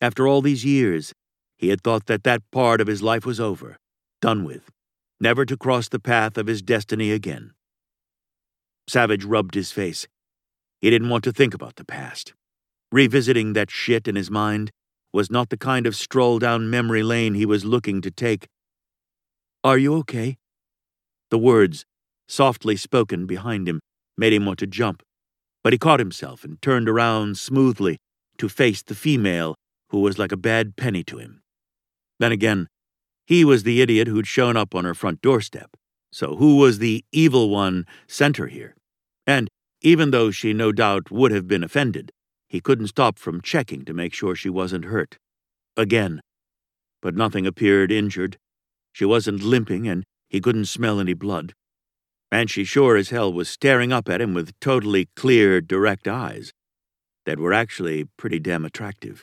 After all these years, he had thought that that part of his life was over, done with, never to cross the path of his destiny again. Sahvage rubbed his face. He didn't want to think about the past. Revisiting that shit in his mind was not the kind of stroll down memory lane he was looking to take. Are you okay? The words, softly spoken behind him, made him want to jump, but he caught himself and turned around smoothly to face the female who was like a bad penny to him. Then again, he was the idiot who'd shown up on her front doorstep, so who was the evil one sent her here? And even though she no doubt would have been offended, he couldn't stop from checking to make sure she wasn't hurt. Again. But nothing appeared injured. She wasn't limping, and he couldn't smell any blood. And she sure as hell was staring up at him with totally clear, direct eyes that were actually pretty damn attractive.